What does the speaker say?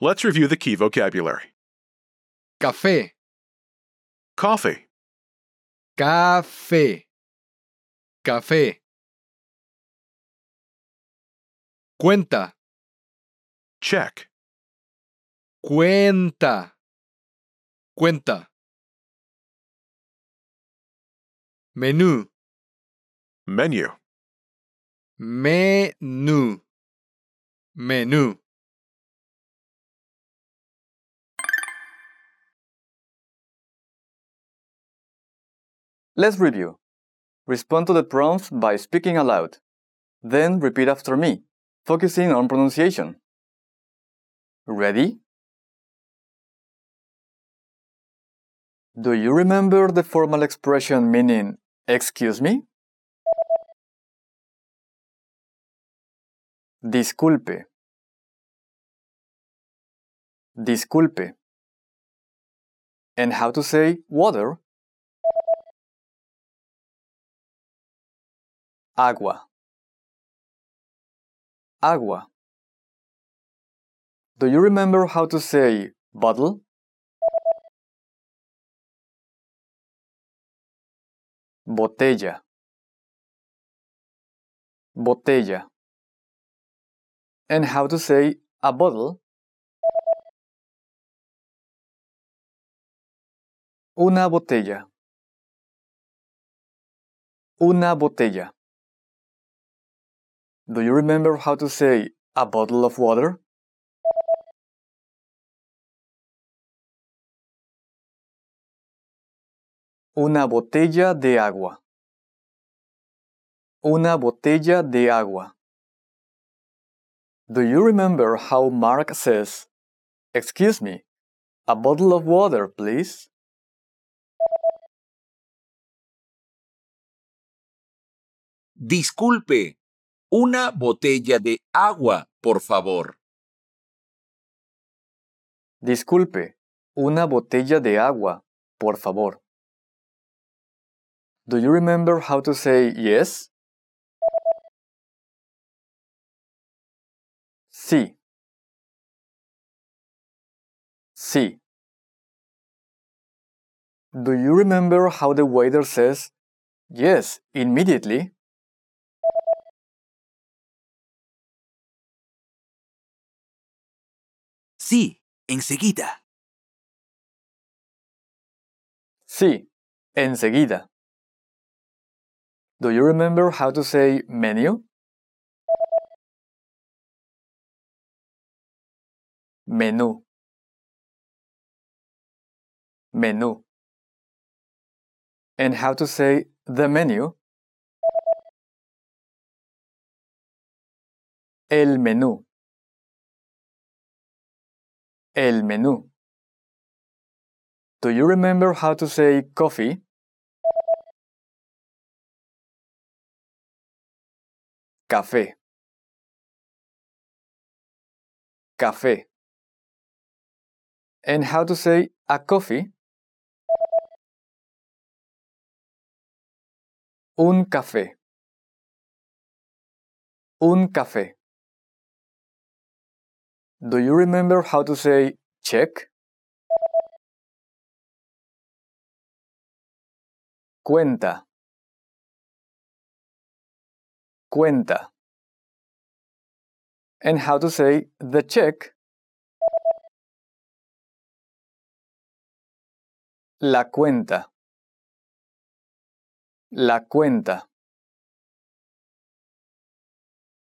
Let's review the key vocabulary. café, Coffee, café, café. Cuenta, check, cuenta, cuenta. Menú, menu, menú, menú. Let's review. Respond to the prompts by speaking aloud. Then repeat after me, focusing on pronunciation. Ready? Do you remember the formal expression meaning, excuse me? Disculpe. Disculpe. And how to say water? Agua. Agua. Do you remember how to say bottle? Botella. Botella. And how to say a bottle? Una botella. Una botella. Do you remember how to say a bottle of water? Una botella de agua. Una botella de agua. Do you remember how Mark says, Excuse me, a bottle of water, please? Disculpe, una botella de agua, por favor. Disculpe, una botella de agua, por favor. Do you remember how to say yes? Sí. Sí. Do you remember how the waiter says, yes, immediately? Sí, enseguida. Sí, enseguida. Do you remember how to say menu? Menú. Menú. And how to say the menu? El menú. El menú. Do you remember how to say coffee? Café. Café. And how to say a coffee? Un café. Un café. Do you remember how to say check? Cuenta. Cuenta. And how to say the check? La cuenta. La cuenta.